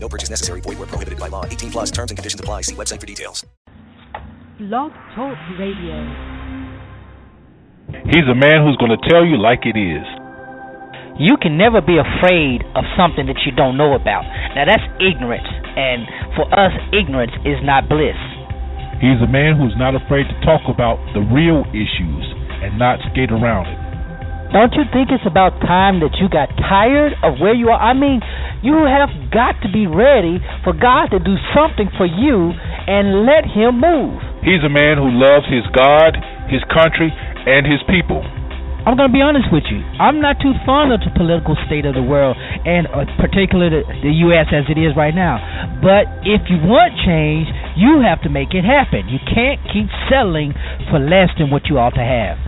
No purchase necessary. Void where prohibited by law. 18 plus terms and conditions apply. See website for details. Blog Talk Radio. He's a man who's going to tell you like it is. You can never be afraid of something that you don't know about. Now that's ignorance, and for us, ignorance is not bliss. He's a man who's not afraid to talk about the real issues and not skate around it. Don't you think it's about time that you got tired of where you are? I mean, you have got to be ready for God to do something for you and let Him move. He's a man who loves his God, his country, and his people. I'm going to be honest with you. I'm not too fond of the political state of the world, and uh, particularly the, the U.S. as it is right now. But if you want change, you have to make it happen. You can't keep settling for less than what you ought to have.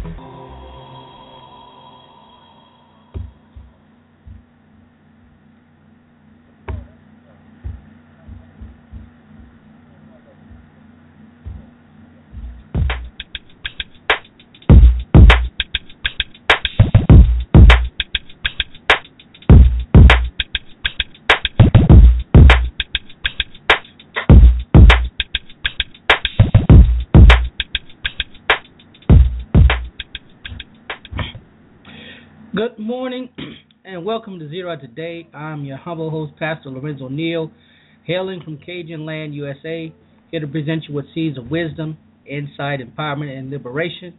Morning and welcome to Zero Today. I'm your humble host, Pastor Lorenzo Neal, hailing from Cajun Land, USA, here to present you with seeds of wisdom, insight, empowerment, and liberation,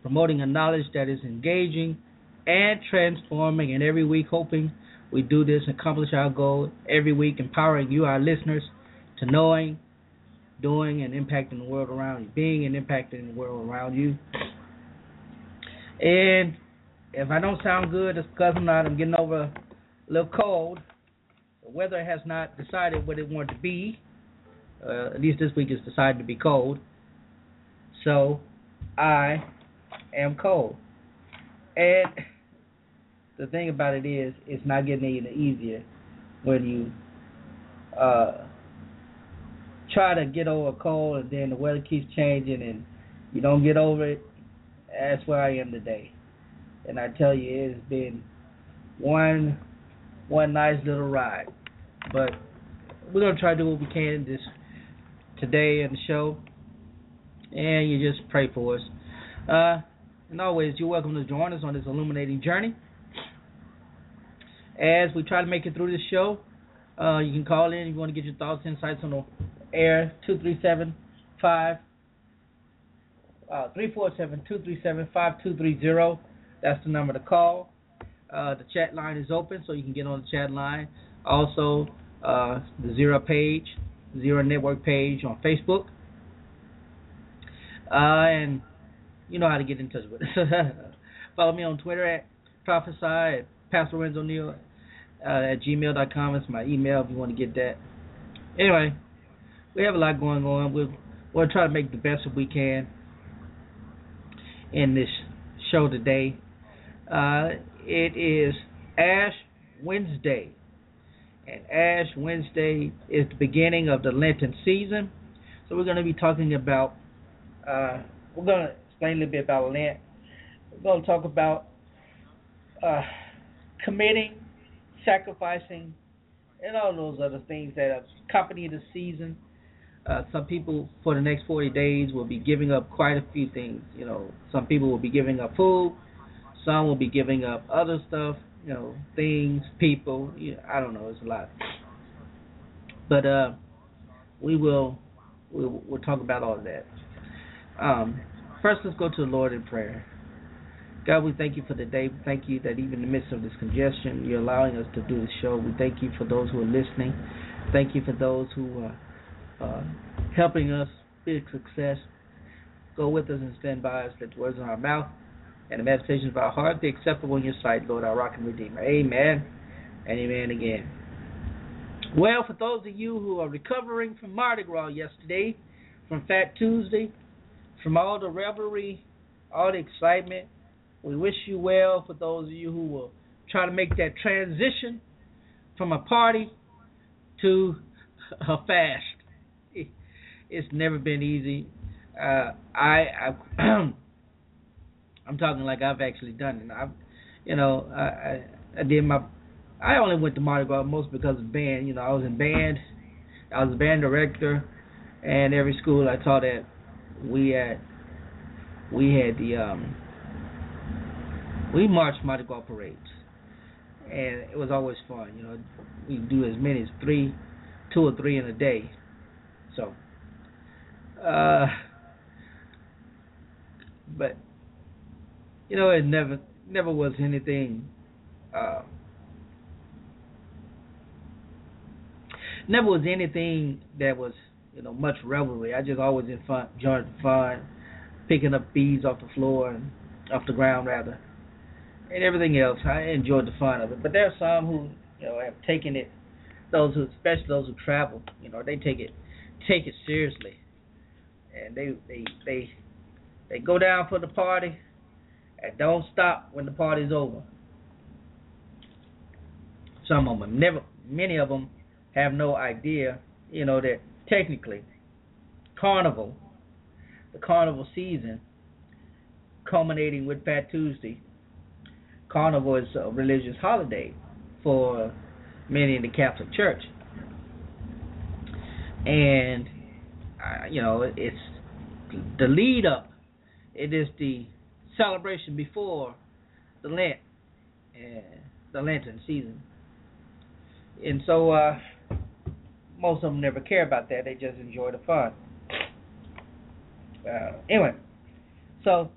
promoting a knowledge that is engaging and transforming, and every week hoping we do this, and accomplish our goal every week, empowering you, our listeners, to knowing, doing, and impacting the world around you, being and impacting the world around you. And if I don't sound good, it's because I'm not. I'm getting over a little cold. The weather has not decided what it wanted to be. Uh, at least this week it's decided to be cold. So I am cold. And the thing about it is, it's not getting any easier when you uh, try to get over a cold and then the weather keeps changing and you don't get over it. That's where I am today and I tell you, it has been one one nice little ride. But we're gonna try to do what we can this today in the show, and you just pray for us. Uh, and always, you're welcome to join us on this illuminating journey. As we try to make it through this show, uh, you can call in if you want to get your thoughts, insights on the air. Two three seven five. Uh, 347-237-5230. That's the number to call. Uh, the chat line is open, so you can get on the chat line. Also, uh, the Zero page, Zero Network page on Facebook. Uh, and you know how to get in touch with us. Follow me on Twitter at prophesy at Pastor Lorenzo Neal uh, at gmail.com. It's my email if you want to get that. Anyway, we have a lot going on. We'll, we'll try to make the best that we can in this show today. Uh, it is Ash Wednesday. And Ash Wednesday is the beginning of the Lenten season. So we're going to be talking about, uh, we're going to explain a little bit about Lent. We're going to talk about uh, committing, sacrificing, and all those other things that accompany the season. Uh, some people for the next 40 days will be giving up quite a few things. You know, some people will be giving up food. Some will be giving up other stuff. You know, things, people. You know, I don't know. It's a lot. But uh, we will we'll, we'll talk about all of that. Um, first, let's go to the Lord in prayer. God, we thank you for the day. We thank you that even in the midst of this congestion, you're allowing us to do the show. We thank you for those who are listening. Thank you for those who are uh, helping us be a success. Go with us and stand by us. Let the words of our mouth and the meditations of our heart be acceptable in your sight, Lord, our rock and redeemer. Amen and amen again. Well, for those of you who are recovering from Mardi Gras yesterday, from Fat Tuesday, from all the revelry, all the excitement, we wish you well for those of you who will try to make that transition from a party to a fast. It's never been easy. Uh, I, I I'm talking like I've actually done it. I've, you know, I, I, I did my. I only went to Mardi Gras most because of band. You know, I was in band. I was a band director, and every school I taught at, we had, we had the um, we marched Mardi Gras parades, and it was always fun. You know, we do as many as three, two or three in a day. So, uh, but you know, it never never was anything. Uh, never was anything that was you know much revelry. I just always in fun, fun, picking up beads off the floor and off the ground rather, and everything else. I enjoyed the fun of it. But there are some who, you know, have taken it. Those who, especially those who travel, you know, they take it take it seriously, and they they they they go down for the party, and don't stop when the party's over. Some of them never, many of them have no idea, you know, that technically, carnival, the carnival season, culminating with Fat Tuesday, Carnival is a religious holiday for many in the Catholic Church, and uh, you know it's the lead up. It is the celebration before the Lent, uh, the Lenten season, and so uh, most of them never care about that. They just enjoy the fun. Uh, anyway, so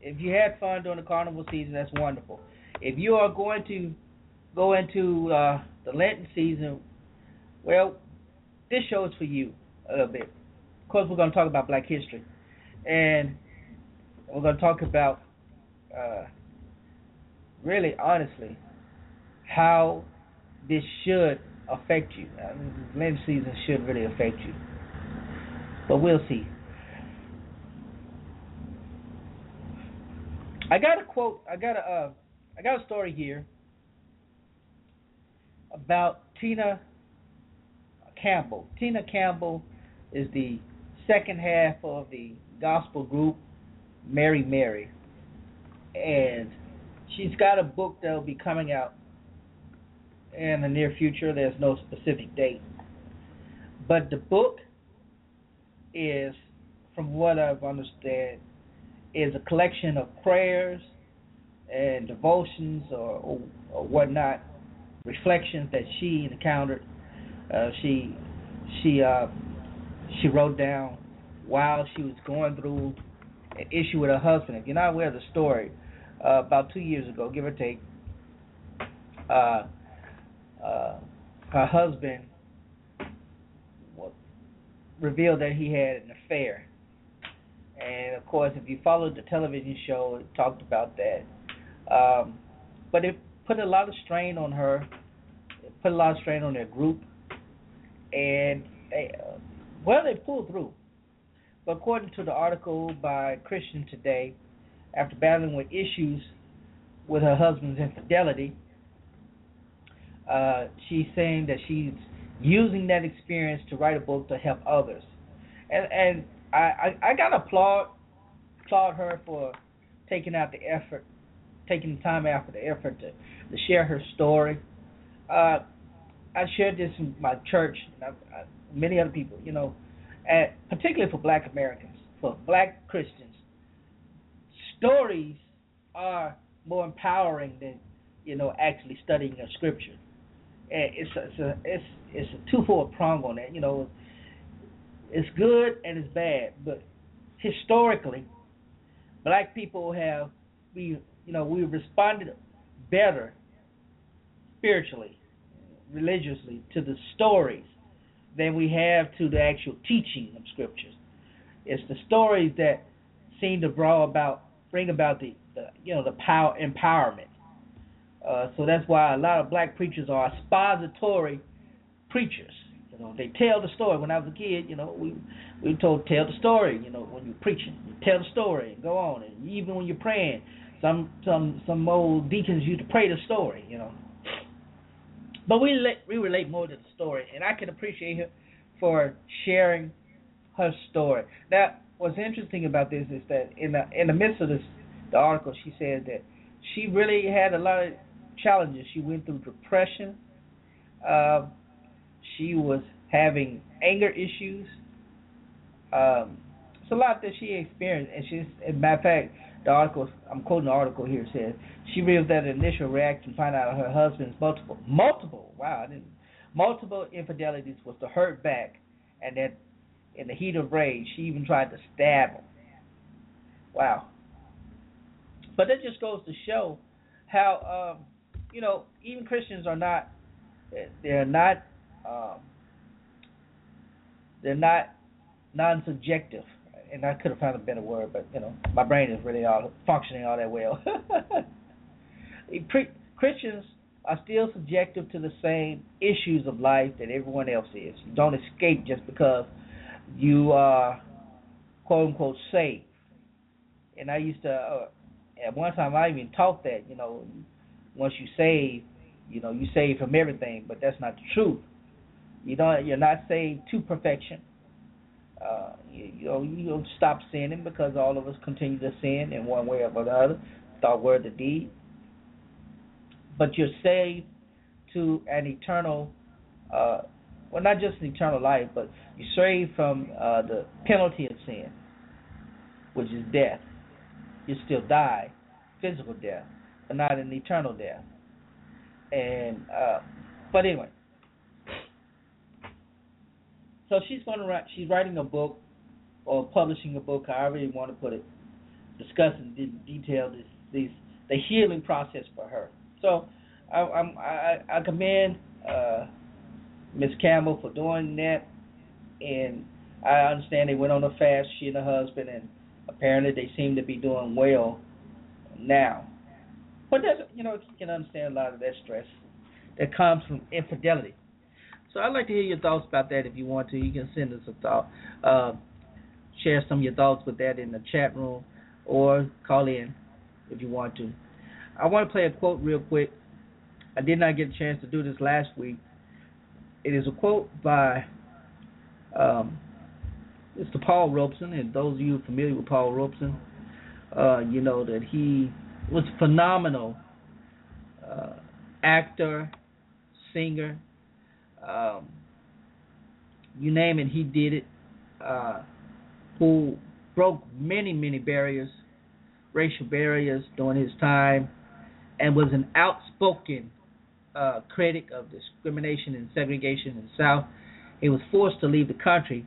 if you had fun during the carnival season, that's wonderful. If you are going to go into uh, the Lenten season, well, this show is for you a little bit. Of course, we're going to talk about Black history, and we're going to talk about, uh, really, honestly, how this should affect you. I mean, Lenten season should really affect you, but we'll see. I got a quote. I got a. Uh, I got a story here about Tina Campbell. Tina Campbell is the second half of the gospel group Mary Mary, and she's got a book that'll be coming out in the near future. There's no specific date, but the book is, from what I've understood, is a collection of prayers and devotions or, or, or whatnot, reflections that she encountered. Uh, she she uh, she wrote down while she was going through an issue with her husband. If you're not aware of the story, uh, about two years ago, give or take, uh, uh, her husband revealed that he had an affair and of course, if you followed the television show, it talked about that. Um, but it put a lot of strain on her. It put a lot of strain on their group, and they, uh, well, they pulled through. But according to the article by Christian Today, after battling with issues with her husband's infidelity, uh, she's saying that she's using that experience to write a book to help others. And and I, I, I gotta applaud applaud her for taking out the effort, taking the time out for the effort to, to share her story. Uh, I shared this in my church, and I, I, many other people, you know, and particularly for Black Americans, for Black Christians. Stories are more empowering than you know actually studying a scripture. And it's a, it's a, it's it's a twofold prong on that. You know, it's good and it's bad, but historically, black people have we you know we responded better spiritually, religiously to the stories than we have to the actual teaching of scriptures. It's the stories that seem to bring about bring about the, the you know the power empowerment. Uh, so that's why a lot of black preachers are expository preachers. You know, they tell the story. When I was a kid, you know, we we told tell the story. You know, when you're preaching, you tell the story and go on. And even when you're praying, some some some old deacons used to pray the story. You know, but we relate, we relate more to the story, and I can appreciate her for sharing her story. Now, what's interesting about this is that in the in the midst of this the article, she said that she really had a lot of challenges. She went through depression. Uh, she was having anger issues. Um, it's a lot that she experienced, and she's, as a matter of fact, the article I'm quoting the article here says she revealed that initial reaction find out her husband's multiple multiple wow I didn't multiple infidelities was to hurt back, and that in the heat of rage she even tried to stab him. Wow. But that just goes to show how um, you know even Christians are not they're not um, they're not non-subjective and I could have found a better word, but you know, my brain is really all functioning all that well. Christians are still subjective to the same issues of life that everyone else is. You don't escape just because you are quote unquote saved. And I used to, uh, at one time, I even taught that you know, once you save, you know, you save from everything, but that's not the truth. You don't, you're not saved to perfection uh, you, you know, you don't stop sinning because all of us continue to sin in one way or another, thought, word, or deed. But you're saved to an eternal, uh, well, not just an eternal life, but you're saved from uh, the penalty of sin, which is death. You still die, physical death, but not an eternal death. And uh, but anyway, so she's going to write. She's writing a book or publishing a book, however you want to put it, discussing in detail this, these the healing process for her. So I, I'm, I, I commend uh, Miss Campbell for doing that, and I understand they went on a fast. She and her husband, and apparently they seem to be doing well now. But that's you know you can understand a lot of that stress that comes from infidelity. So I'd like to hear your thoughts about that. If you want to, you can send us a thought, uh, share some of your thoughts with that in the chat room, or call in if you want to. I want to play a quote real quick. I did not get a chance to do this last week. It is a quote by um, Mr. Paul Robeson, and those of you familiar with Paul Robeson, uh, you know that he was a phenomenal uh, actor, singer, um, you name it, he did it. Uh, who broke many, many barriers, racial barriers during his time, and was an outspoken uh, critic of discrimination and segregation in the South. He was forced to leave the country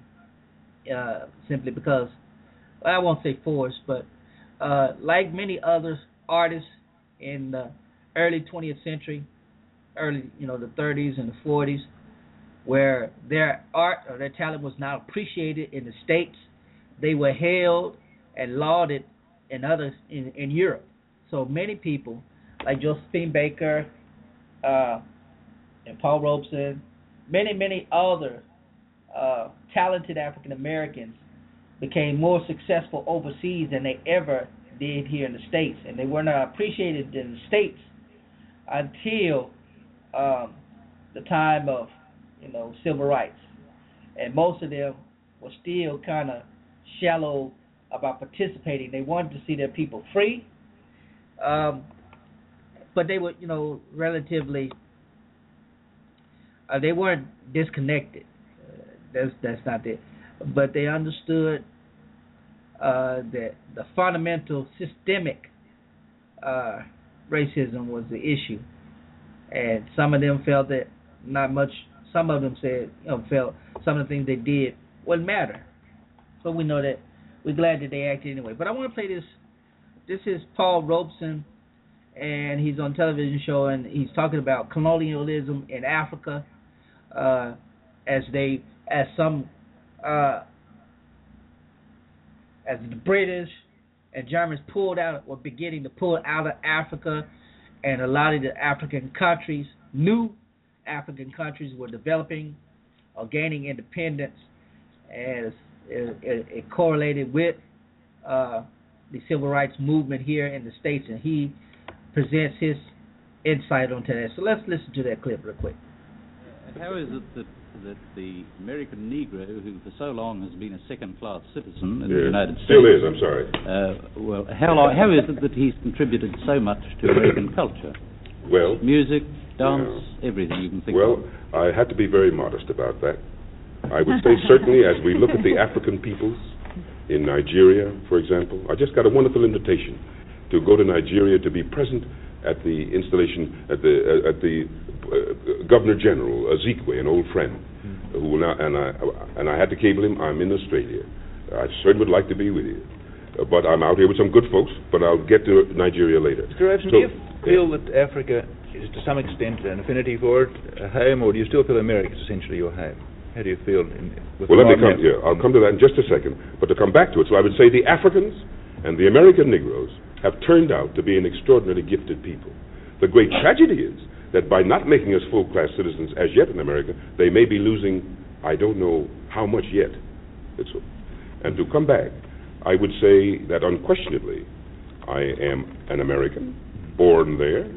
uh, simply because, well, I won't say forced, but uh, like many other artists in the early 20th century, early, you know, the 30s and the 40s, where their art or their talent was not appreciated in the states, they were hailed and lauded in others in, in Europe. So many people, like Josephine Baker uh, and Paul Robeson, many many other uh, talented African Americans became more successful overseas than they ever did here in the states, and they were not appreciated in the states until um, the time of you know, civil rights. And most of them were still kind of shallow about participating. They wanted to see their people free, um, but they were, you know, relatively. Uh, they weren't disconnected. Uh, that's that's not it. But they understood uh, that the fundamental systemic uh, racism was the issue, and some of them felt that not much some of them said, you know, felt some of the things they did wouldn't matter. But we know that we're glad that they acted anyway. But I want to play this. This is Paul Robeson, and he's on television show, and he's talking about colonialism in Africa, uh, as they, as some, uh, as the British and Germans pulled out, were beginning to pull out of Africa, and a lot of the African countries, new African countries, were developing or gaining independence, as it, it, it correlated with uh, the civil rights movement here in the states, and he presents his insight onto that. So let's listen to that clip real quick. How is it that that the American Negro, who for so long has been a second-class citizen in the Yes, United States, Still is, I'm sorry. Uh, well, how long, how is it that he's contributed so much to American culture? Well, Music, dance, everything you can think well, of. I had to be very modest about that. I would say certainly as we look at the African peoples in Nigeria, for example, I just got a wonderful invitation to go to Nigeria to be present at the installation at the uh, at the uh, Governor General Azikiwe, an old friend, who will now and I and I had to cable him. I'm in Australia. I certainly would like to be with you, uh, but I'm out here with some good folks. But I'll get to Nigeria later. Mr. Robeson, So- do you feel that Africa is to some extent an affinity for it, a home, or do you still feel America is essentially your home? How do you feel? In, with Well, let me come here. I'll come to that in just a second. But to come back to it, so I would say the Africans and the American Negroes have turned out to be an extraordinarily gifted people. The great tragedy is that by not making us full class citizens as yet in America, they may be losing, I don't know how much yet. It's, and to come back, I would say that unquestionably, I am an American, born there.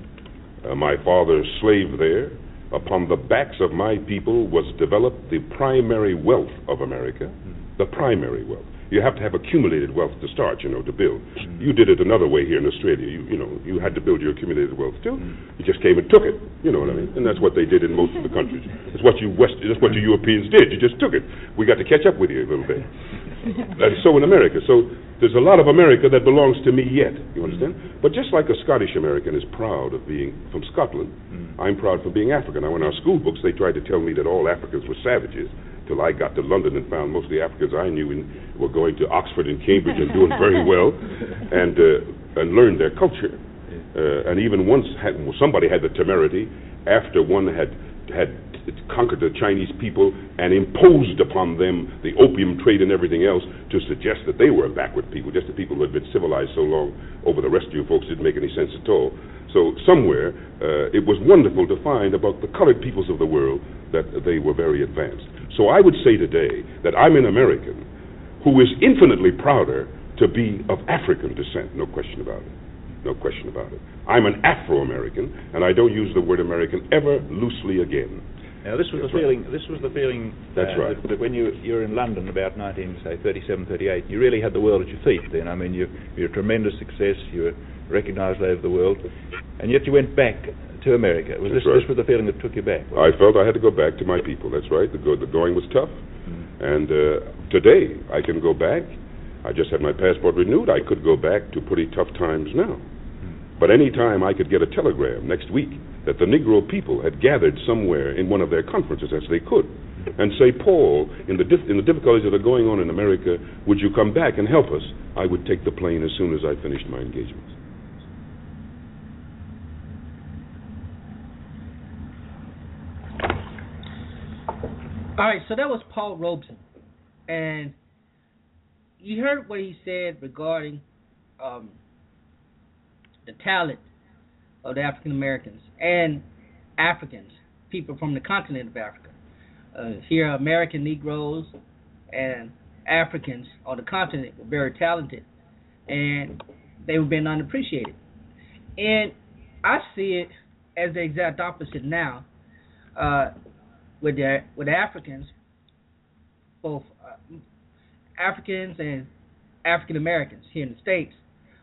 Uh, my father's slave there. Upon the backs of my people was developed the primary wealth of America, the primary wealth. You have to have accumulated wealth to start, you know, to build. You did it another way here in Australia. You, you know, you had to build your accumulated wealth too. You just came and took it. You know what I mean? And that's what they did in most of the countries. It's what you West. That's what you Europeans did. You just took it. We got to catch up with you a little bit. That's so in America. So there's a lot of America that belongs to me yet. You understand? But just like a Scottish American is proud of being from Scotland, I'm proud for being African. Now, in our school books, they tried to tell me that all Africans were savages. Till I got to London and found most of the Africans I knew in, were going to Oxford and Cambridge and doing very well, and uh, and learned their culture. Uh, and even once had, well, somebody had the temerity after one had had conquered the Chinese people and imposed upon them the opium trade and everything else to suggest that they were a backward people, just the people who had been civilized so long over the rest of you folks didn't make any sense at all. So somewhere uh, it was wonderful to find about the colored peoples of the world that they were very advanced. So I would say today that I'm an American who is infinitely prouder to be of African descent, no question about it. No question about it. I'm an Afro American, and I don't use the word American ever loosely again. Now, this was the feeling. This was the feeling. That's uh, right. That, that when you you were in London about 19, say 37, 38, you really had the world at your feet. Then, I mean, you you're a tremendous success. You were recognised all over the world, and yet you went back to America. Was That's this right. this was the feeling that took you back? I felt I had to go back to my people. That's right. The, go- the going was tough, and uh, today I can go back. I just had my passport renewed. I could go back to pretty tough times now. But any time I could get a telegram next week that the Negro people had gathered somewhere in one of their conferences, as they could, and say, Paul, in the, dif- in the difficulties that are going on in America, would you come back and help us? I would take the plane as soon as I finished my engagements. All right, so that was Paul Robeson, and you heard what he said regarding um, the talent of the African Americans and Africans, people from the continent of Africa. Uh, here, American Negroes and Africans on the continent were very talented, and they were being unappreciated. And I see it as the exact opposite now. Uh, with the with Africans, both uh, Africans and African Americans here in the states,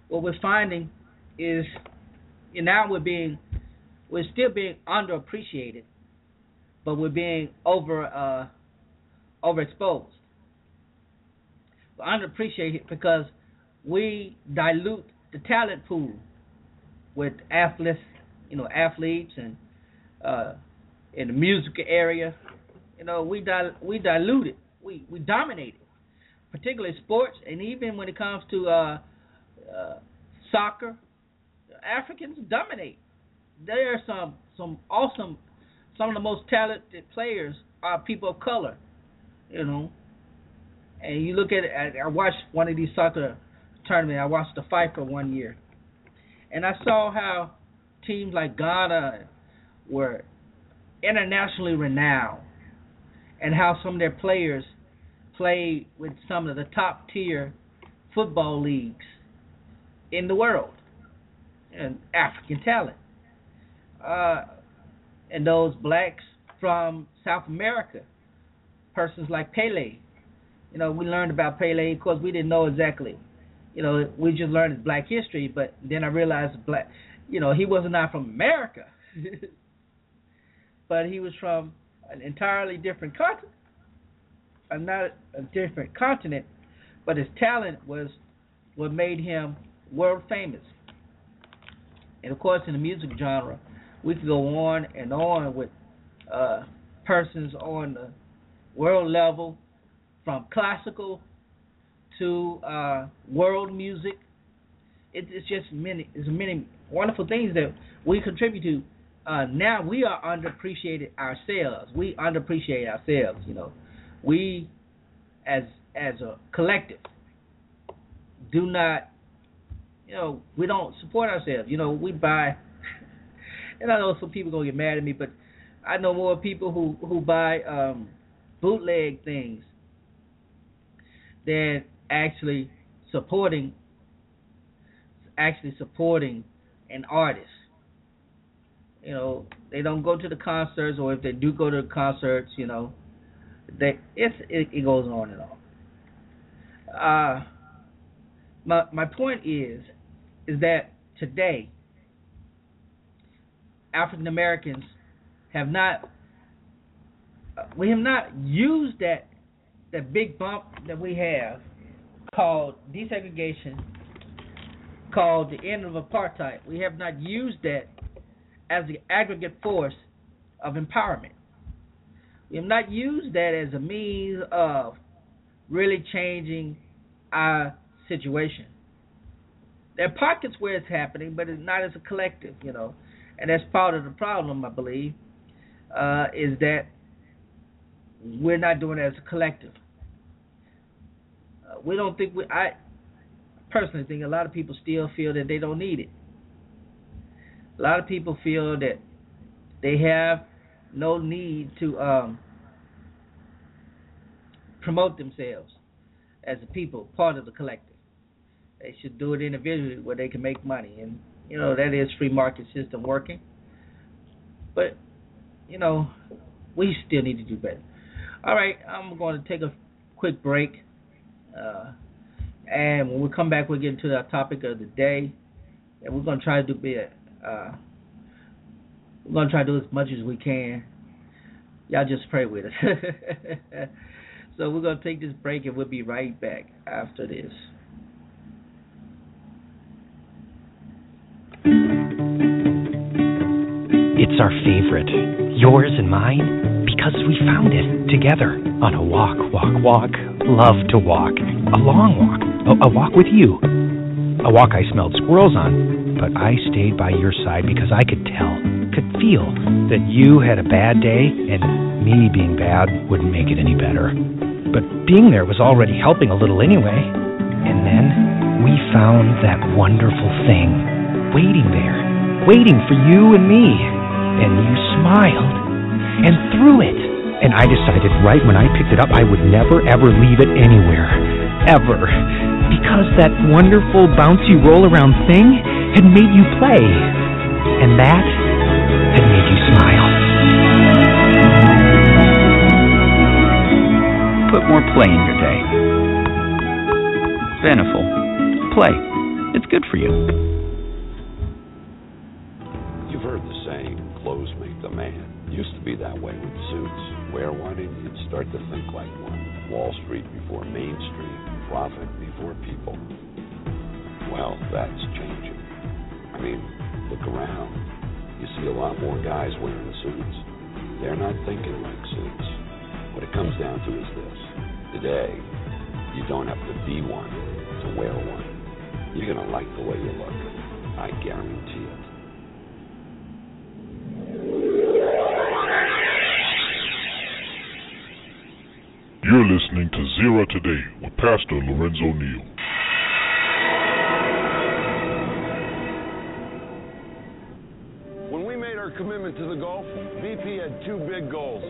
what we're finding is and now we're being we're still being underappreciated, but we're being over uh, overexposed. We're underappreciated because we dilute the talent pool with athletes, you know, athletes and uh, in the music area, you know, we dil- we dilute it we we dominate it, particularly sports, and even when it comes to uh, uh, soccer, Africans dominate. There are some some awesome, some of the most talented players are people of color, you know. And you look at it, I, I watched one of these soccer tournaments. I watched the FIFA one year, and I saw how teams like Ghana were internationally renowned, and how some of their players played with some of the top tier football leagues in the world and African talent. Uh, and those blacks from South America, persons like Pele. You know, we learned about Pele. Of course, we didn't know exactly. You know, we just learned his black history, but then I realized black. You know, he was not from America, but he was from an entirely different continent. Not a different continent, but his talent was what made him world famous. And of course, in the music genre, we could go on and on with uh, persons on the world level, from classical to uh, world music. It, it's just many, it's many wonderful things that we contribute to. Uh, now we are underappreciated ourselves. We underappreciate ourselves. You know, we as as a collective do not you know, we don't support ourselves. You know, we buy and I know some people gonna get mad at me, but I know more people who who buy um bootleg things than actually supporting actually supporting an artist. You know, they don't go to the concerts or if they do go to the concerts, you know, they it's it, it goes on and on. Uh my my point is is that today African Americans have not uh, we have not used that that big bump that we have called desegregation called the end of apartheid. We have not used that as the aggregate force of empowerment. We have not used that as a means of really changing our situation. There are pockets where it's happening, but it's not as a collective, you know. And that's part of the problem, I believe, uh, is that we're not doing it as a collective. Uh, we don't think we. I personally think a lot of people still feel that they don't need it. A lot of people feel that they have no need to um, promote themselves as a people, part of the collective. They should do it individually where they can make money, and you know that is free market system working. But you know we still need to do better. All right, I'm going to take a quick break, uh, and when we come back, we'll get into the topic of the day, and we're going to try to do be uh, we're going to try to do as much as we can. Y'all just pray with us. so we're going to take this break, and we'll be right back after this. It's our favorite, yours and mine, because we found it together on a walk, walk, walk. Love to walk. A long walk. A, a walk with you. A walk I smelled squirrels on, but I stayed by your side because I could tell, could feel that you had a bad day and me being bad wouldn't make it any better. But being there was already helping a little anyway. And then we found that wonderful thing waiting there, waiting for you and me. And you smiled and threw it. And I decided right when I picked it up, I would never ever leave it anywhere. Ever. Because that wonderful bouncy roll around thing had made you play. And that had made you smile. Put more play in your day. Beneful. Play. It's good for you. And to think like one. Wall Street before Main Street, profit before people. Well, that's changing. I mean, look around. You see a lot more guys wearing suits. They're not thinking like suits. What it comes down to is this today, you don't have to be one to wear one. You're going to like the way you look. I guarantee it. You're listening to Zero Today with Pastor Lorenzo Neal. When we made our commitment to the Gulf, BP had two big goals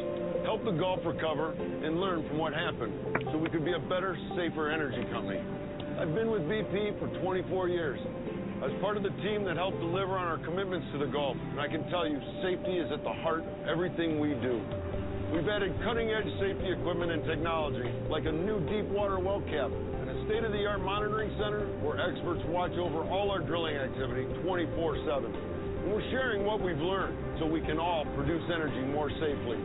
help the Gulf recover and learn from what happened so we could be a better, safer energy company. I've been with BP for 24 years. I was part of the team that helped deliver on our commitments to the Gulf, and I can tell you, safety is at the heart of everything we do. We've added cutting edge safety equipment and technology, like a new deep water well cap and a state of the art monitoring center where experts watch over all our drilling activity 24 7. And we're sharing what we've learned so we can all produce energy more safely.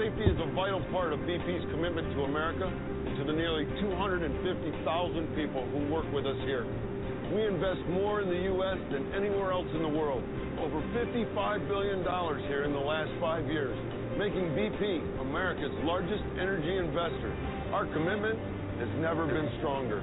Safety is a vital part of BP's commitment to America and to the nearly 250,000 people who work with us here. We invest more in the U.S. than anywhere else in the world, over $55 billion here in the last five years, making BP America's largest energy investor. Our commitment has never been stronger.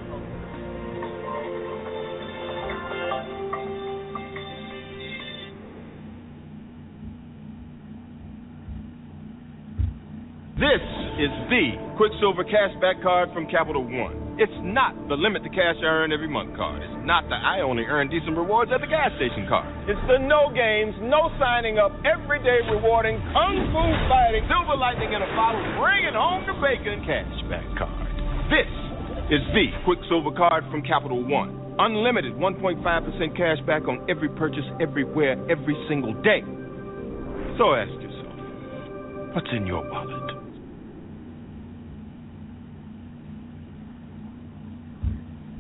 Is the Quicksilver Cashback Card from Capital One. It's not the limit to cash I earn every month card. It's not the I only earn decent rewards at the gas station card. It's the no games, no signing up, everyday rewarding, kung fu fighting, silver lightning in a bottle, bringing home the bacon cashback card. This is the Quicksilver Card from Capital One. Unlimited 1.5% cash back on every purchase, everywhere, every single day. So ask yourself, what's in your wallet?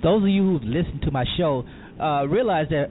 Those of you who've listened to my show uh, realize that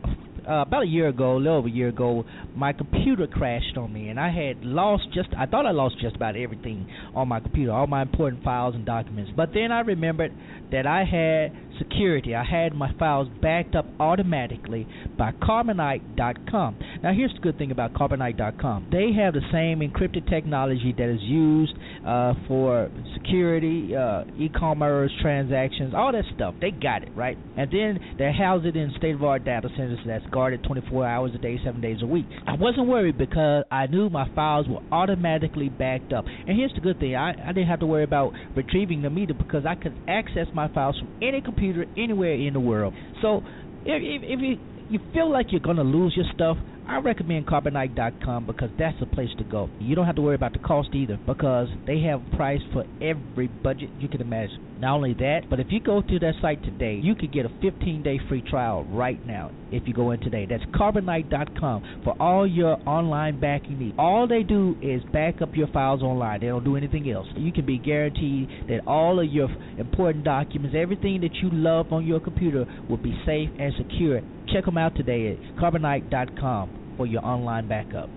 uh, about a year ago, a little over a year ago, my computer crashed on me, and I had lost just I thought I lost just about everything on my computer, all my important files and documents. But then I remembered that I had security. I had my files backed up automatically by Carbonite.com. Now, here's the good thing about Carbonite.com. They have the same encrypted technology that is used uh, for security, uh, e-commerce transactions, all that stuff. They got it right, and then they house it in state-of-the-art data centers that's guarded 24 hours a day, seven days a week. I wasn't worried because I knew my files were automatically backed up. And here's the good thing: I, I didn't have to worry about retrieving them either because I could access my files from any computer anywhere in the world. So if, if, you you feel like you're gonna lose your stuff, I recommend Carbonite.com because that's the place to go. You don't have to worry about the cost either because they have a price for every budget you can imagine. Not only that, but if you go to their site today, you could get a 15-day free trial right now if you go in today. That's Carbonite.com for all your online backing needs. All they do is back up your files online. They don't do anything else. You can be guaranteed that all of your important documents, everything that you love on your computer, will be safe and secure. Check them out today at Carbonite.com for your online backup.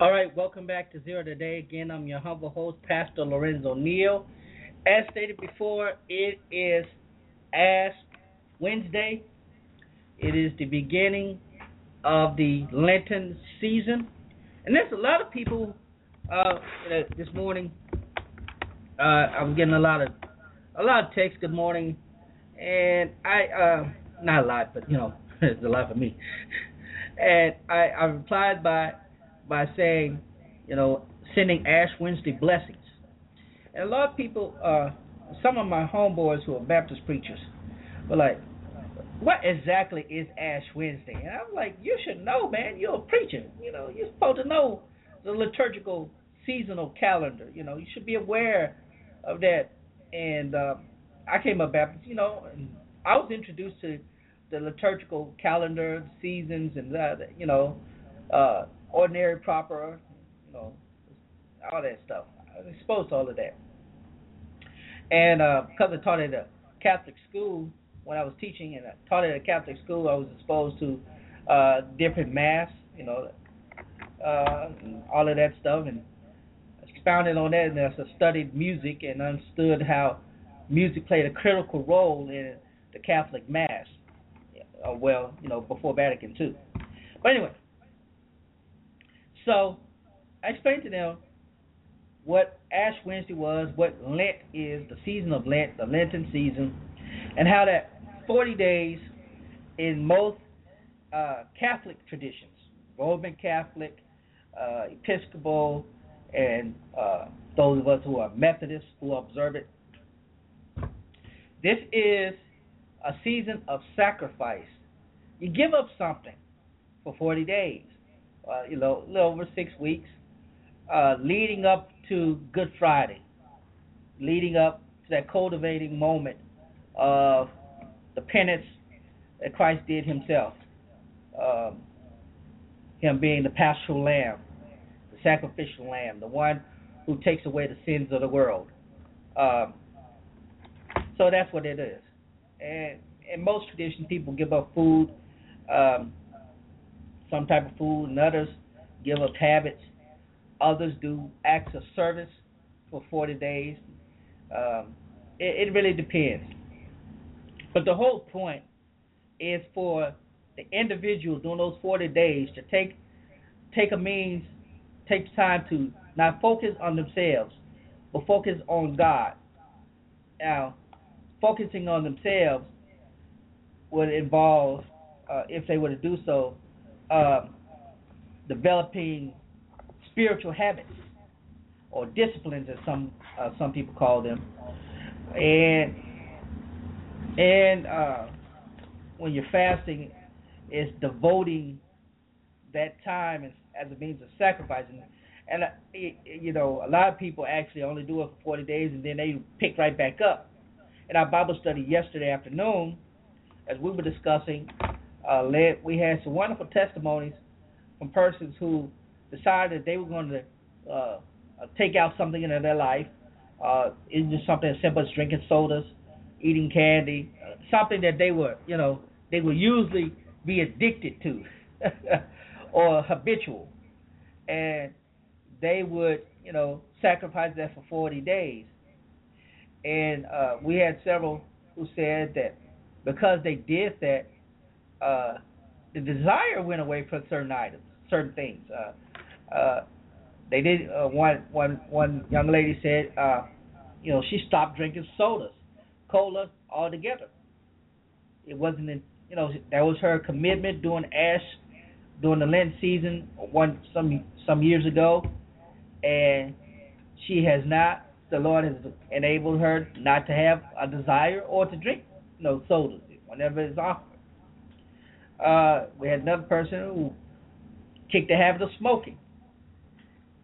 All right, welcome back to Zero Today. Again, I'm your humble host, Pastor Lorenzo Neal. As stated before, it is Ash Wednesday. It is the beginning of the Lenten season, and there's a lot of people. Uh, this morning, uh, I'm getting a lot of a lot of texts. Good morning, and I uh, not a lot, but you know, it's a lot for me. And I, I replied by by saying, you know, sending Ash Wednesday blessings. And a lot of people, uh, some of my homeboys who are Baptist preachers, were like, what exactly is Ash Wednesday? And I'm like, you should know, man. You're a preacher. You know, you're supposed to know the liturgical seasonal calendar. You know, you should be aware of that. And uh, I came up Baptist, you know, and I was introduced to the liturgical calendar, the seasons, and that, you know, uh, ordinary, proper, you know, all that stuff. I was exposed to all of that. And uh, because I taught at a Catholic school when I was teaching, and I taught at a Catholic school, I was exposed to uh, different mass, you know, uh, all of that stuff, and expounded on that. And I studied music and understood how music played a critical role in the Catholic Mass. Uh, well, you know, before Vatican II. But anyway, so I explained to them what Ash Wednesday was, what Lent is, the season of Lent, the Lenten season, and how that 40 days in most uh, Catholic traditions, Roman Catholic, uh, Episcopal, and uh, those of us who are Methodists who observe it, this is a season of sacrifice. You give up something for 40 days, uh, you know, a little over six weeks, uh, leading up to Good Friday, leading up to that cultivating moment of the penance that Christ did himself, um, him being the paschal lamb, the sacrificial lamb, the one who takes away the sins of the world. Um, so that's what it is. And in most traditions, people give up food, um, some type of food, and others give up habits. Others do acts of service for 40 days. Um, it, it really depends. But the whole point is for the individual during those 40 days to take take a means, take time to not focus on themselves, but focus on God. Now, focusing on themselves would involve, uh, if they were to do so, uh, developing spiritual habits or disciplines, as some uh, some people call them, and and uh, when you're fasting, it's devoting that time as, a means of sacrificing. And uh, you know, a lot of people actually only do it for 40 days, and then they pick right back up in our Bible study yesterday afternoon, as we were discussing, uh, led, we had some wonderful testimonies from persons who decided that they were going to uh, take out something in their life. Uh, it's just something as simple as drinking sodas, eating candy, something that they were, you know, they would usually be addicted to or habitual, and they would, you know, sacrifice that for 40 days and uh, we had several who said that because they did that, uh, the desire went away for certain items, certain things. Uh, uh, they did. Uh, one one one young lady said, uh, you know, she stopped drinking sodas, cola altogether. It wasn't, you know, that was her commitment during Ash, during the Lent season, one some some years ago, and she has not the Lord has enabled her not to have a desire or to drink you know, sodas whenever it's offered. Uh, we had another person who kicked the habit of smoking.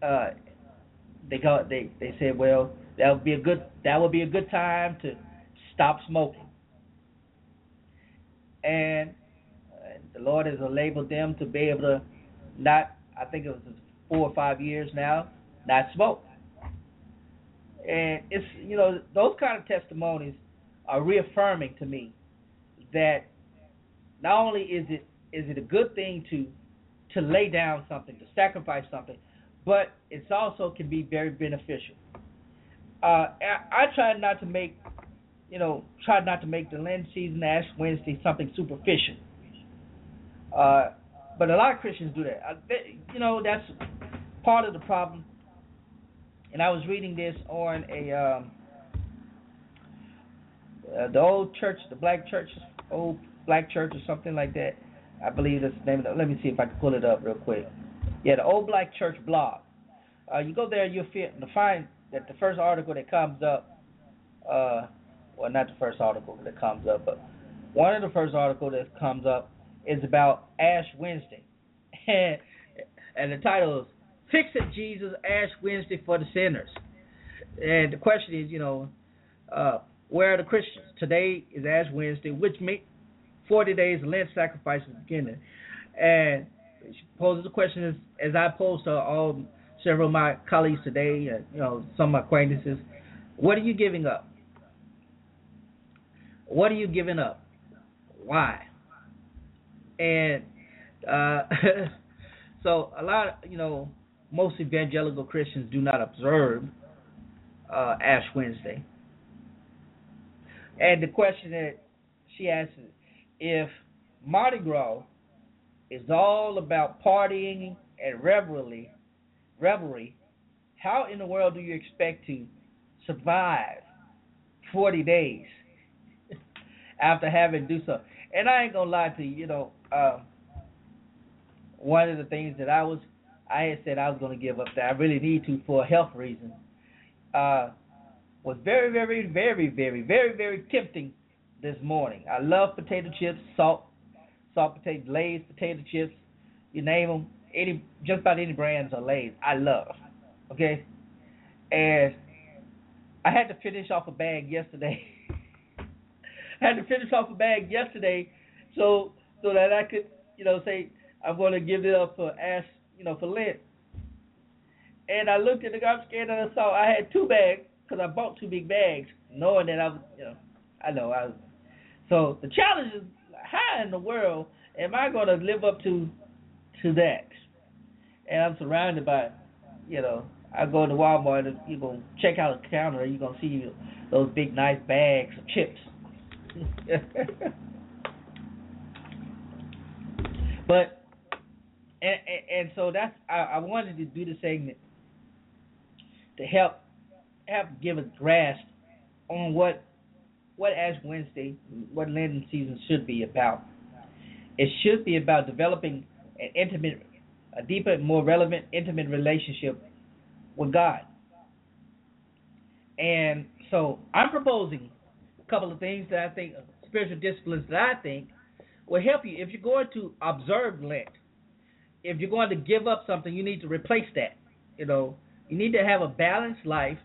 Uh, they got they they said, well, that would be a good that would be a good time to stop smoking. And uh, the Lord has enabled them to be able to not I think it was four or five years now not smoke. And it's you know those kind of testimonies are reaffirming to me that not only is it is it a good thing to to lay down something, to sacrifice something, but it's also can be very beneficial. Uh, I, I try not to make, you know, try not to make the Lent season, Ash Wednesday, something superficial. Uh, but a lot of Christians do that. I, they, you know, that's part of the problem and I was reading this on a um, uh, the old church, the black church, old black church or something like that. I believe that's the name of it. Let me see if I can pull it up real quick. Yeah, the old black church blog. Uh, you go there, you'll find that the first article that comes up, uh, well, not the first article that comes up, but one of the first articles that comes up is about Ash Wednesday, and the title is Fix it, Jesus. Ash Wednesday for the sinners. And the question is, you know, uh, where are the Christians? Today is Ash Wednesday, which make 40 days Lent sacrifice is beginning. And she poses the question as, as I pose to all several of my colleagues today, uh, you know, some of my acquaintances. What are you giving up? What are you giving up? Why? And uh, so a lot, of, you know, most evangelical Christians do not observe uh, Ash Wednesday. And the question that she asks if Mardi Gras is all about partying and revelry, revelry, how in the world do you expect to survive 40 days after having do so? And I ain't gonna lie to you, you know, um, one of the things that I was, I had said I was gonna give up that I really need to for a health reason, uh, was very, very, very, very, very, very tempting this morning. I love potato chips, salt, salt potato, Lay's potato chips, you name them, any just about any brands are Lay's, I love. Okay, and I had to finish off a bag yesterday. I had to finish off a bag yesterday, so so that I could, you know, say I'm going to give it up for ash, you know, for Lent. And I looked at the garbage can and I saw I had two bags because I bought two big bags, knowing that I was, you know, I know I was. So the challenge is, how in the world am I going to live up to to that? And I'm surrounded by, you know, I go to Walmart and you go check out the counter, you're gonna see those big nice bags of chips. but and, and and so that's I, I wanted to do the segment to help help give a grasp on what what Ash Wednesday, what Lenten season should be about. It should be about developing an intimate, a deeper, more relevant, intimate relationship with God. And so I'm proposing a couple of things that I think, spiritual disciplines that I think will help you. If you're going to observe Lent, if you're going to give up something, you need to replace that. You know, you need to have a balanced life,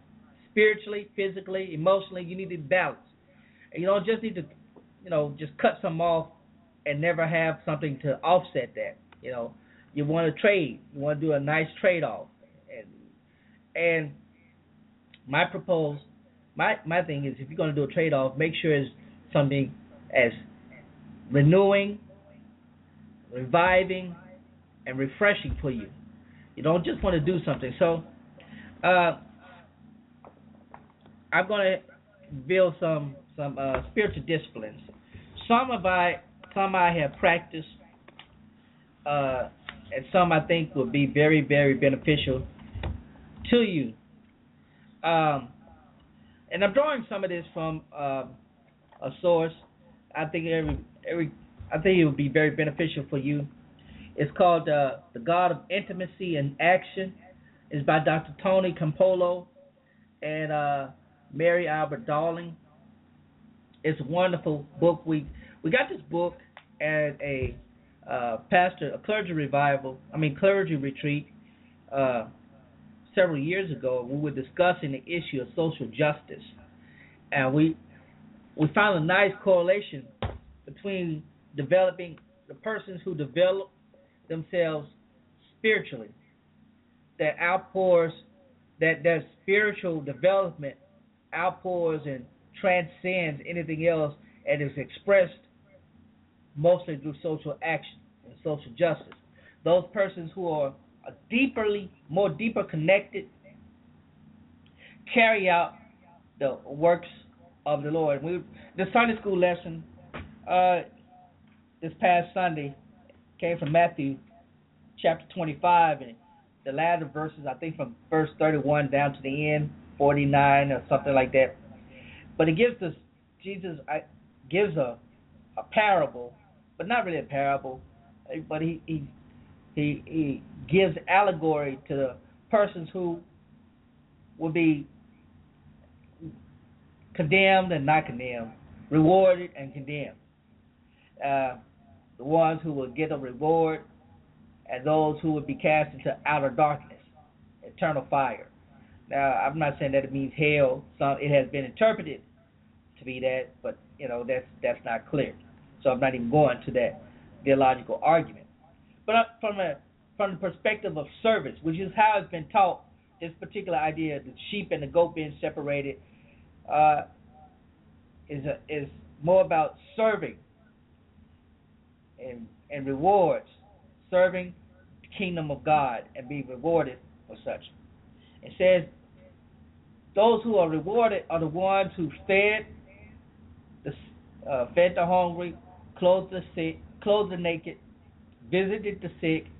spiritually, physically, emotionally. You need to balance. You don't just need to, you know, just cut some off and never have something to offset that. You know, you want to trade. You want to do a nice trade off. And and my propose, my my thing is, if you're going to do a trade off, make sure it's something as renewing, reviving, and refreshing for you. You don't just want to do something. So, uh, I'm going to build some some uh, spiritual disciplines. Some of I some I have practiced, uh, and some I think will be very very beneficial to you. Um, and I'm drawing some of this from uh, a source. I think every every I think it would be very beneficial for you. It's called uh, The God of Intimacy and Action. It's by Dr. Tony Campolo and uh, Mary Albert Darling. It's a wonderful book. We we got this book at a uh, pastor, a clergy revival. I mean clergy retreat uh, several years ago. We were discussing the issue of social justice, and we we found a nice correlation between developing the persons who develop themselves spiritually, that outpours, that their spiritual development outpours and transcends anything else and is expressed mostly through social action and social justice. Those persons who are deeperly, more deeper connected, carry out the works of the Lord. We the Sunday school lesson uh, this past Sunday came from Matthew chapter 25 and the latter verses I think from verse 31 down to the end 49 or something like that. But it gives us Jesus gives a a parable, but not really a parable, but he he he, he gives allegory to the persons who will be condemned and not condemned, rewarded and condemned. Uh, the ones who will get a reward, and those who will be cast into outer darkness, eternal fire. Now, I'm not saying that it means hell. Some it has been interpreted to be that, but you know that's that's not clear. So I'm not even going to that theological argument. But from a from the perspective of service, which is how it's been taught. This particular idea, of the sheep and the goat being separated, uh, is a, is more about serving and and rewards, serving the kingdom of God and being rewarded for such. It says those who are rewarded are the ones who fed the uh, fed the hungry, clothed the sick, clothed the naked, visited the sick,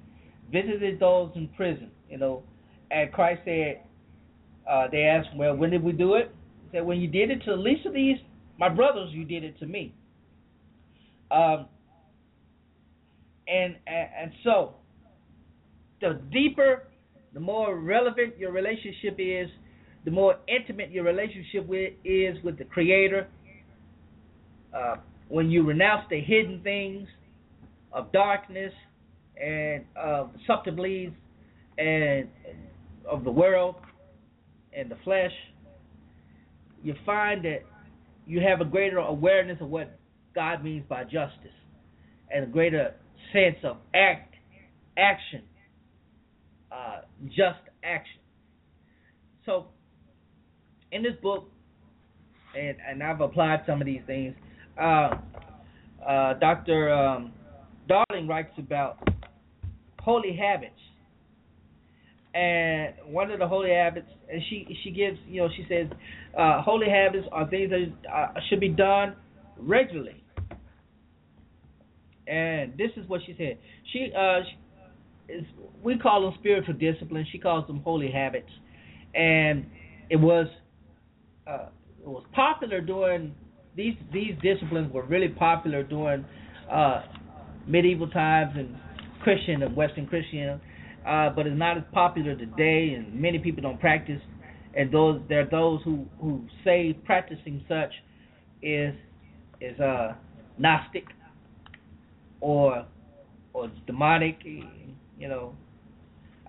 visited those in prison. You know, and Christ said, uh, they asked, well, when did we do it? He said, when you did it to the least of these, my brothers, you did it to me. Um, and, and and so, the deeper, the more relevant your relationship is, the more intimate your relationship with is with the Creator. Uh, when you renounce the hidden things of darkness and of subtleties and of the world and the flesh, you find that you have a greater awareness of what God means by justice and a greater sense of act action, uh, just action. So, in this book, and and I've applied some of these things. Uh, uh, Dr. Um, Darling writes about holy habits, and one of the holy habits, and she she gives, you know, she says, uh, holy habits are things that uh, should be done regularly. And this is what she said. She, uh, she is, we call them spiritual disciplines. She calls them holy habits, and it was uh, it was popular during these these disciplines were really popular during uh, medieval times and Christian and Western Christian, uh, but it's not as popular today, and many people don't practice. And those there are those who who say practicing such is is uh Gnostic or or demonic, you know.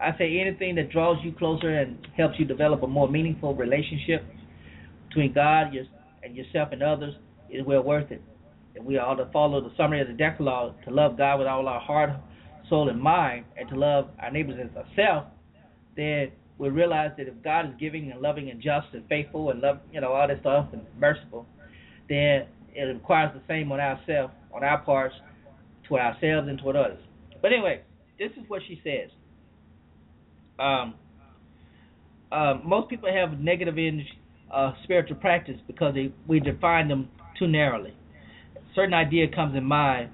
I say anything that draws you closer and helps you develop a more meaningful relationship between God and yourself and others is well worth it. And we ought to follow the summary of the Decalogue to love God with all our heart, soul, and mind, and to love our neighbors as ourselves. Then we realize that if God is giving and loving and just and faithful and love, you know, all that stuff and merciful, then it requires the same on ourselves, on our parts, toward ourselves and toward others. But anyway, this is what she says. Um, uh, most people have negative energy, uh, spiritual practice because they, we define them too narrowly. A certain idea comes in mind,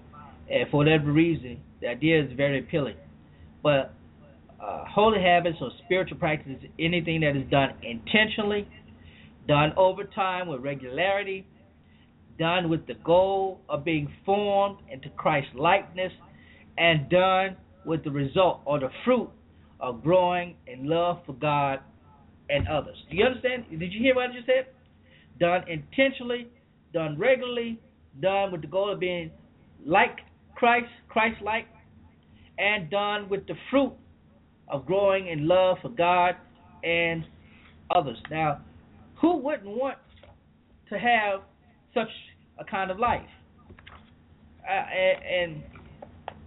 and for whatever reason, the idea is very appealing. But uh, holy habits or spiritual practice is anything that is done intentionally, done over time with regularity, done with the goal of being formed into Christ's likeness, and done with the result or the fruit of growing in love for God and others. Do you understand? Did you hear what I just said? Done intentionally, done regularly, done with the goal of being like Christ, Christ like, and done with the fruit of growing in love for God and others. Now, who wouldn't want to have such a kind of life? Uh, and,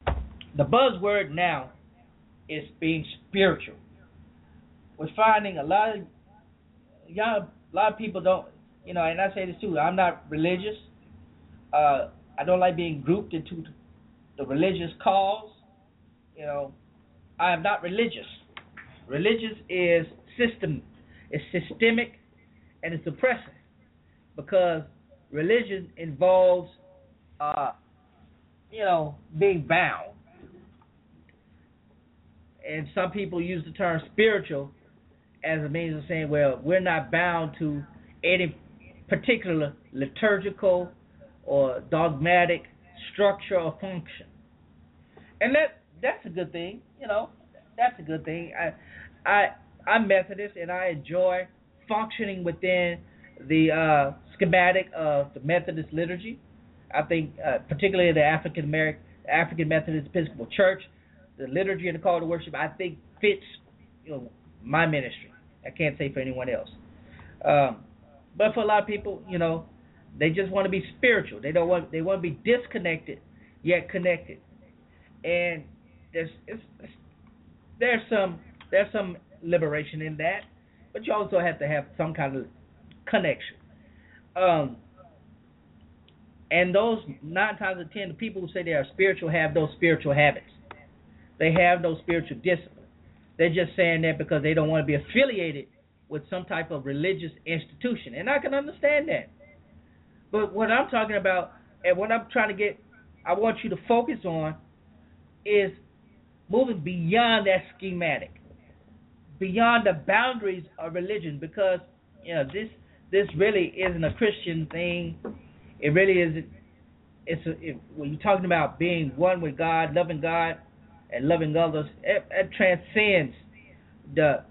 and the buzzword now is being spiritual. We're finding a lot of young, a lot of people don't, you know, and I say this too. I'm not religious. Uh, I don't like being grouped into the religious cause. You know, I am not religious. Religious is system, it's systemic, and it's oppressive because religion involves, uh, you know, being bound. And some people use the term spiritual as a means of saying, well, we're not bound to any particular liturgical or dogmatic structure or function. And that that's a good thing, you know. That's a good thing. I I I'm Methodist and I enjoy functioning within the uh, schematic of the Methodist liturgy. I think uh, particularly the African American African Methodist Episcopal Church, the liturgy and the call to worship I think fits you know my ministry. I can't say for anyone else. Um, but for a lot of people, you know, they just want to be spiritual. They don't want they want to be disconnected yet connected. And there's it's, it's, there's some there's some liberation in that, but you also have to have some kind of connection. Um, and those nine times out of ten, the people who say they are spiritual have those spiritual habits. They have those spiritual disciplines. They're just saying that because they don't want to be affiliated with some type of religious institution, and I can understand that. But what I'm talking about, and what I'm trying to get, I want you to focus on, is moving beyond that schematic, beyond the boundaries of religion, because you know this this really isn't a Christian thing. It really isn't. It's a, it, when you're talking about being one with God, loving God, and loving others, it, it transcends the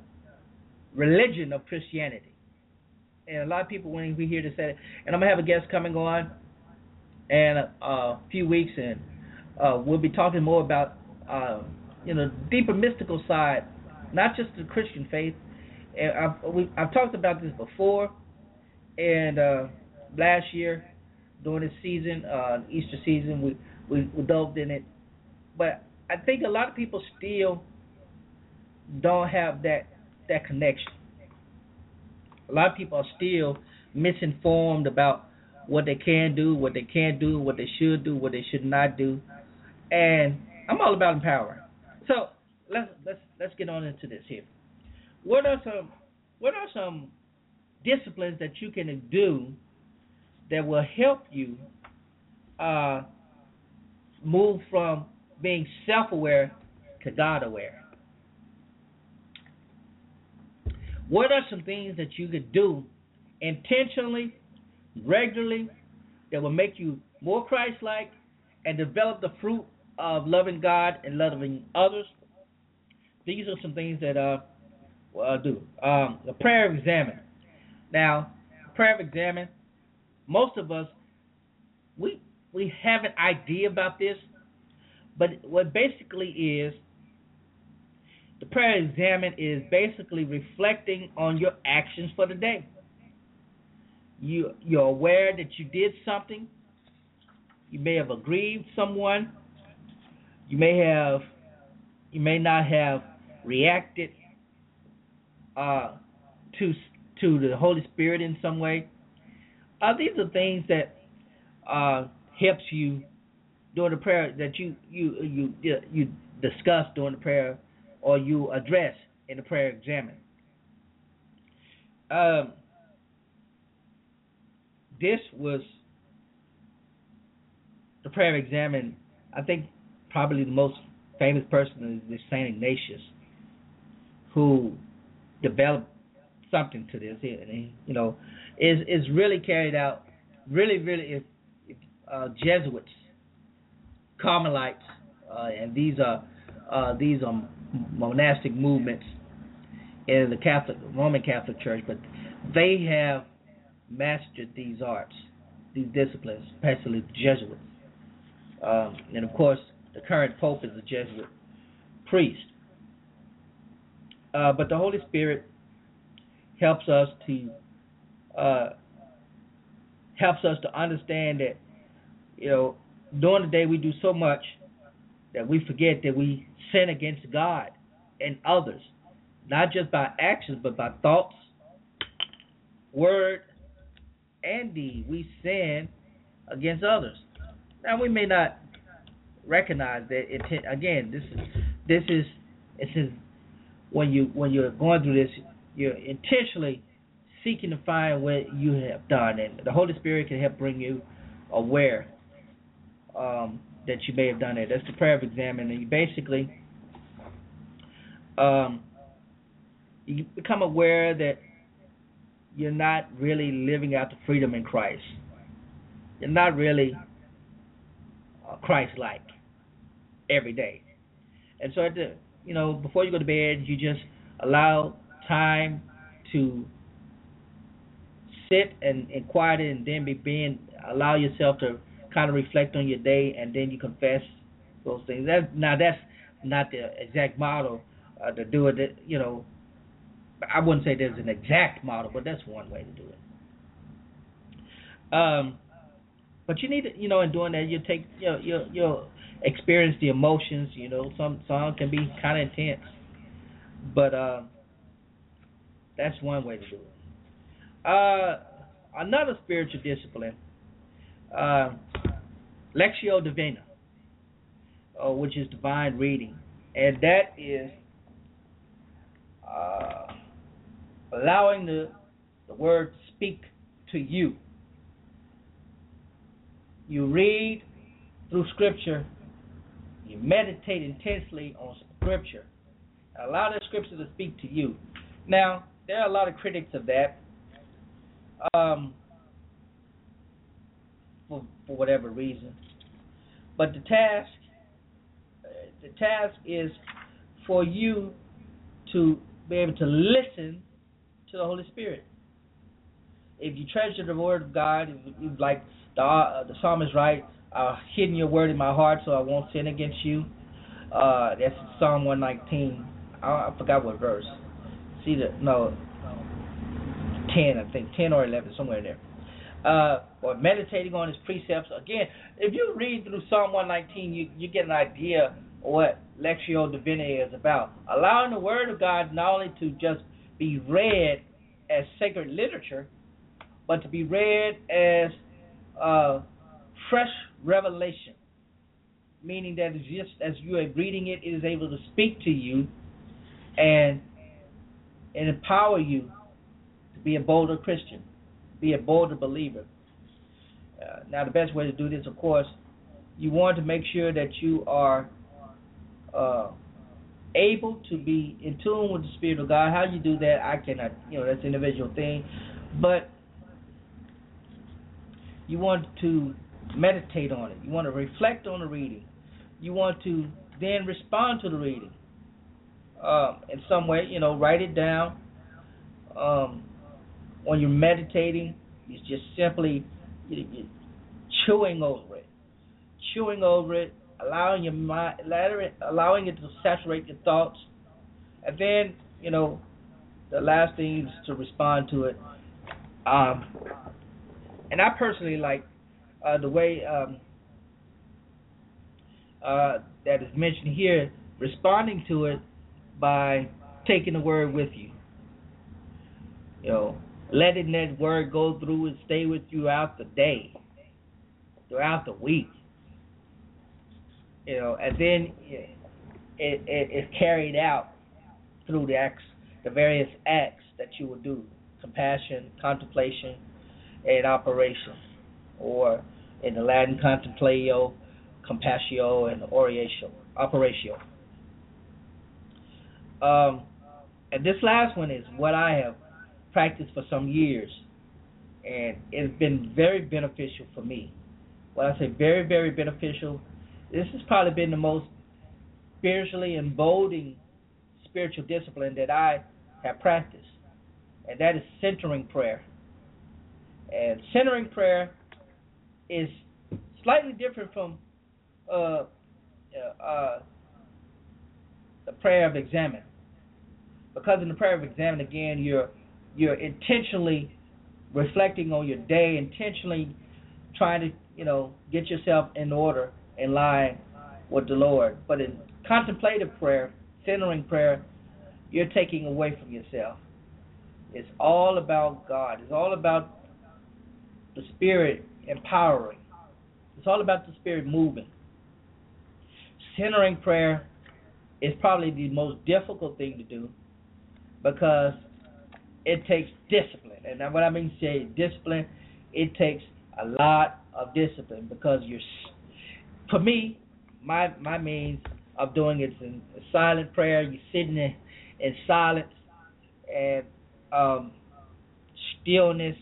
religion of Christianity. And a lot of people, when we hear this, say, and I'm gonna have a guest coming on in a, a few weeks, and uh, we'll be talking more about uh, you know deeper mystical side, not just the Christian faith. And I've we, I've talked about this before, and uh, last year during this season, uh, Easter season, we, we we delved in it, but I think a lot of people still don't have that that connection. A lot of people are still misinformed about what they can do, what they can't do, what they should do, what they should not do. And I'm all about empowering. So let's let's let's get on into this here. What are some what are some disciplines that you can do that will help you uh, move from being self-aware to God-aware? What are some things that you could do intentionally, regularly, that will make you more Christ-like and develop the fruit of loving God and loving others? These are some things that uh, uh do. Um, the prayer of examine. Now, prayer of examine. Most of us, we we have an idea about this, but what basically is the prayer examine is basically reflecting on your actions for the day. You you're aware that you did something. You may have aggrieved someone. You may have you may not have reacted uh, to to the Holy Spirit in some way. Uh, these are things that uh, helps you during the prayer that you you you you discuss during the prayer or you address in the prayer examine. Um, this was the prayer examine. I think probably the most famous person is Saint Ignatius, who developed something to this. He, you know, is is really carried out. Really, really, if, if uh, Jesuits, Carmelites, uh, and these are uh, these are monastic movements in the Catholic Roman Catholic Church, but they have mastered these arts, these disciplines, especially the Jesuits. Um, and of course, the current Pope is a Jesuit priest. Uh, but the Holy Spirit helps us to uh, helps us to understand that you know during the day we do so much that we forget that we sin against God and others, not just by actions, but by thoughts, word, and deed. We sin against others. Now we may not recognize that. It, again, this is this is this is when you when you're going through this, you're intentionally seeking to find what you have done, and the Holy Spirit can help bring you aware um, that you may have done it. That's the prayer of examining. You basically um, you become aware that you're not really living out the freedom in Christ. You're not really uh, Christ-like every day, and so at the you know before you go to bed, you just allow time to sit and, and quiet and then be being allow yourself to kind of reflect on your day, and then you confess those things. That now that's not the exact model uh, to do it. You know, I wouldn't say there's an exact model, but that's one way to do it. Um, but you need to, you know, in doing that, you take, you know, you you'll experience the emotions. You know, some some can be kind of intense. But uh, that's one way to do it. Uh, another spiritual discipline, uh, Lectio Divina, uh, which is divine reading, and that is uh, allowing the the word speak to you. You read through Scripture, you meditate intensely on Scripture, allow the Scripture to speak to you. Now, there are a lot of critics of that. Um, for, for whatever reason. But the task, the task is for you to be able to listen to the Holy Spirit. If you treasure the Word of God, like the uh, the psalmist right, uh, hidden your word in my heart so I won't sin against you. Uh, that's Psalm 119. I, I forgot what verse. See the no, 10 I think, 10 or 11 somewhere there. Uh, or meditating on his precepts. Again, if you read through Psalm 119, you you get an idea what Lectio Divina is about. Allowing the Word of God not only to just be read as sacred literature, but to be read as uh, fresh revelation, meaning that just as you are reading it, it is able to speak to you and and empower you to be a bolder Christian, be a bolder believer. Uh, now, the best way to do this, of course, you want to make sure that you are uh, able to be in tune with the Spirit of God. How you do that, I cannot, you know, that's an individual thing. But you want to meditate on it. You want to reflect on the reading. You want to then respond to the reading um, in some way. You know, write it down. Um, when you're meditating, it's just simply chewing over it, chewing over it, allowing your mind, allowing it to saturate your thoughts, and then you know, the last thing is to respond to it. Um, and I personally like uh, the way um, uh, that is mentioned here, responding to it by taking the word with you. You know, letting that word go through and stay with you throughout the day, throughout the week. You know, and then it, it, it's carried out through the acts, the various acts that you will do: compassion, contemplation, and operation, or in the Latin contemplatio, compassion, and oratio, operatio. Um, and this last one is what I have practiced for some years, and it's been very beneficial for me. When I say very, very beneficial, this has probably been the most spiritually emboldening spiritual discipline that I have practiced, and that is centering prayer. And centering prayer is slightly different from uh, uh, uh, the prayer of examen, because in the prayer of examen, again, you're you're intentionally reflecting on your day, intentionally trying to you know get yourself in order, in line with the Lord. But in contemplative prayer, centering prayer, you're taking away from yourself. It's all about God. It's all about the Spirit empowering. It's all about the Spirit moving. Centering prayer is probably the most difficult thing to do because it takes discipline. And what I mean say discipline, it takes a lot of discipline because you're, for me, my my means of doing it is in silent prayer. You're sitting in, in silence and um, stillness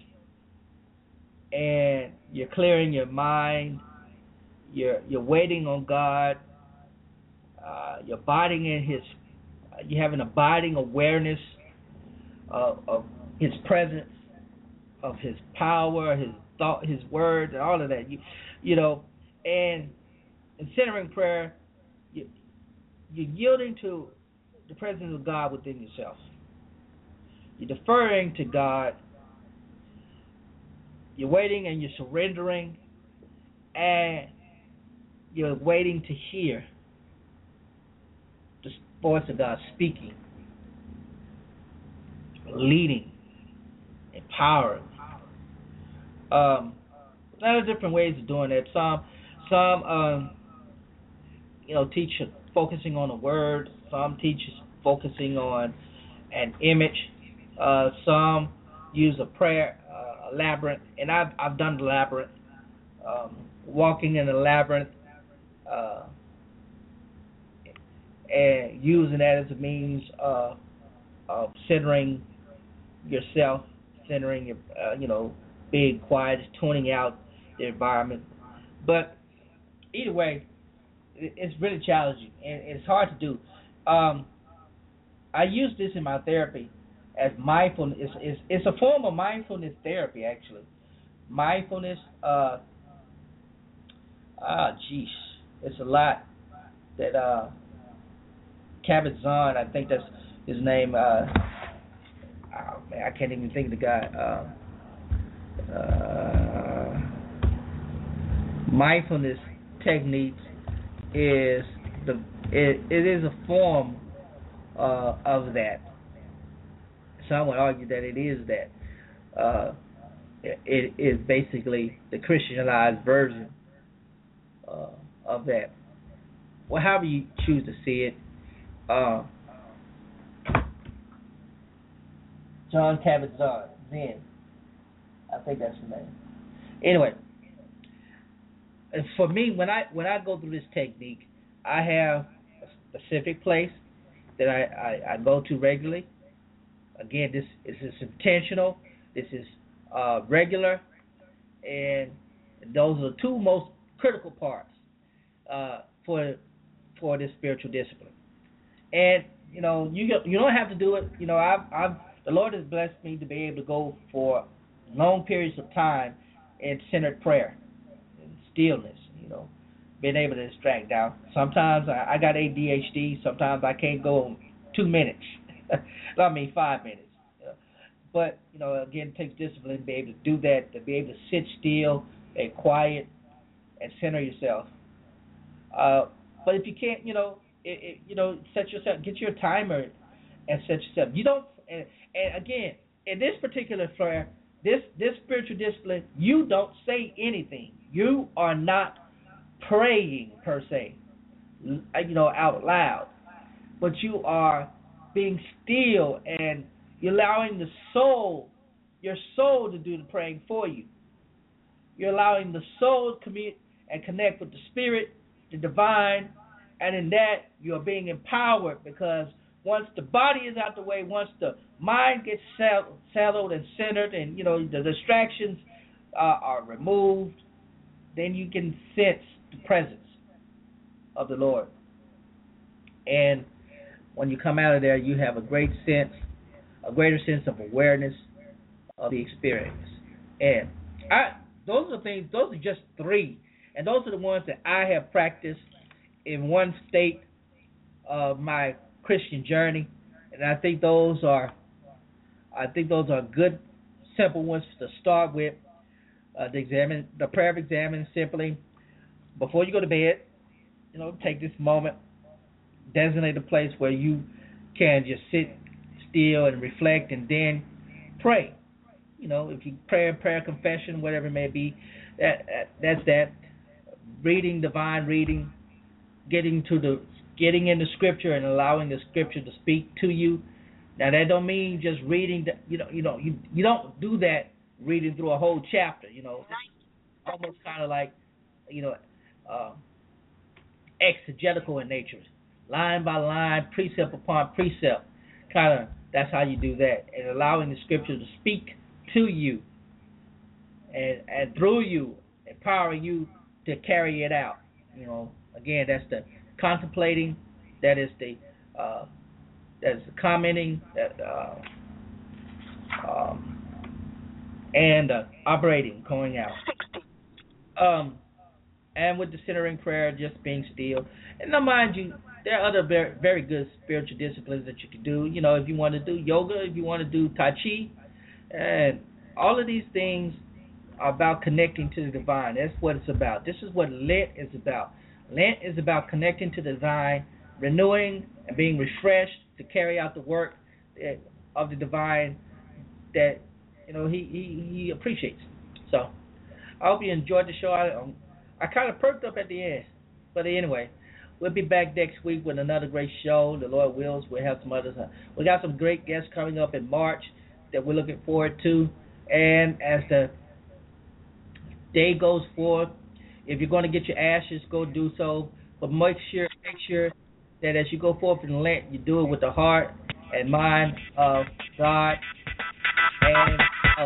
and you're clearing your mind. You're you're waiting on God. Uh, you're abiding in His. You have an abiding awareness of, of His presence, of His power, His thought, His words, and all of that. You you know, and in centering prayer, you, you're yielding to the presence of God within yourself. You're deferring to God you're waiting and you're surrendering and you're waiting to hear the voice of God speaking leading, empowering. Um, a lot of different ways of doing it. Some, some, um, you know, teach focusing on a word. Some teach focusing on an image. Uh, some use a prayer, uh, a labyrinth, and I've I've done the labyrinth. Um, walking in a labyrinth, uh, and using that as a means of, of centering yourself, centering your, uh, you know, being quiet, tuning out the environment. But either way, it's really challenging and it's hard to do. Um, I use this in my therapy as mindfulness. It's, it's, it's a form of mindfulness therapy, actually. Mindfulness. Uh, ah, jeez, it's a lot that uh, Kabat-Zinn, I think that's his name. Uh, oh man, I can't even think of the guy. Uh, uh, mindfulness techniques is the it, it is a form uh, of that. Some would argue that it is that. Uh, it is basically the Christianized version uh, of that. Well, however you choose to see it. Uh, Jon Kabat-Zinn, Zen. I think that's the name. Anyway, for me, when I when I go through this technique, I have a specific place that I, I, I go to regularly. Again, this, this is intentional. This is uh, regular, and those are the two most critical parts uh, for for this spiritual discipline. And you know, you you don't have to do it. You know, I've I've the Lord has blessed me to be able to go for long periods of time in centered prayer and stillness. You know, being able to distract. Now, sometimes I, I got ADHD. Sometimes I can't go two minutes. I mean, five minutes. But you know, again, it takes discipline to be able to do that, to be able to sit still and quiet and center yourself. Uh, but if you can't, you know, it, it, you know, set yourself, get your timer, and set yourself. You don't, and, and again, in this particular prayer, this this spiritual discipline, you don't say anything. You are not praying per se, uh, you know, out loud, but you are being still and you're allowing the soul, your soul, to do the praying for you. You're allowing the soul to commit and connect with the spirit, the divine, and in that you're being empowered because once the body is out the way, once the mind gets settled and centered, and you know the distractions uh, are removed, then you can sense the presence of the Lord. And when you come out of there, you have a great sense, a greater sense of awareness of the experience. And I, those are the things. Those are just three, and those are the ones that I have practiced in one state of my Christian journey, and I think those are, I think those are good, simple ones to start with. Uh, the examine, the prayer of examining simply before you go to bed. You know, take this moment, designate a place where you can just sit still and reflect, and then pray. You know, if you pray prayer confession, whatever it may be, that, that that's that. Reading divine reading, getting to the getting into scripture and allowing the scripture to speak to you. Now that don't mean just reading. The, you know, you know, you you don't do that reading through a whole chapter. You know, almost kind of like, you know, uh, exegetical in nature, line by line, precept upon precept. Kind of that's how you do that, and allowing the scripture to speak to you, and and through you, empowering you to carry it out. You know, again, that's the contemplating, that is the uh, that is the commenting, that uh, um, and uh, operating, going out. Um, and with the centering prayer, just being still. And now, mind you, there are other very, very good spiritual disciplines that you can do. You know, if you want to do yoga, if you want to do tai chi, and all of these things are about connecting to the divine. That's what it's about. This is what Lent is about. Lent is about connecting to the divine, renewing and being refreshed to carry out the work of the divine that you know he he, he appreciates. So I hope you enjoyed the show. I um, I kind of perked up at the end, but anyway, we'll be back next week with another great show. The Lord wills, we'll have some others. We got some great guests coming up in March that we're looking forward to, and as the day goes forth, if you're going to get your ashes, go do so. But make sure make sure that as you go forth in Lent, you do it with the heart and mind of God. And uh,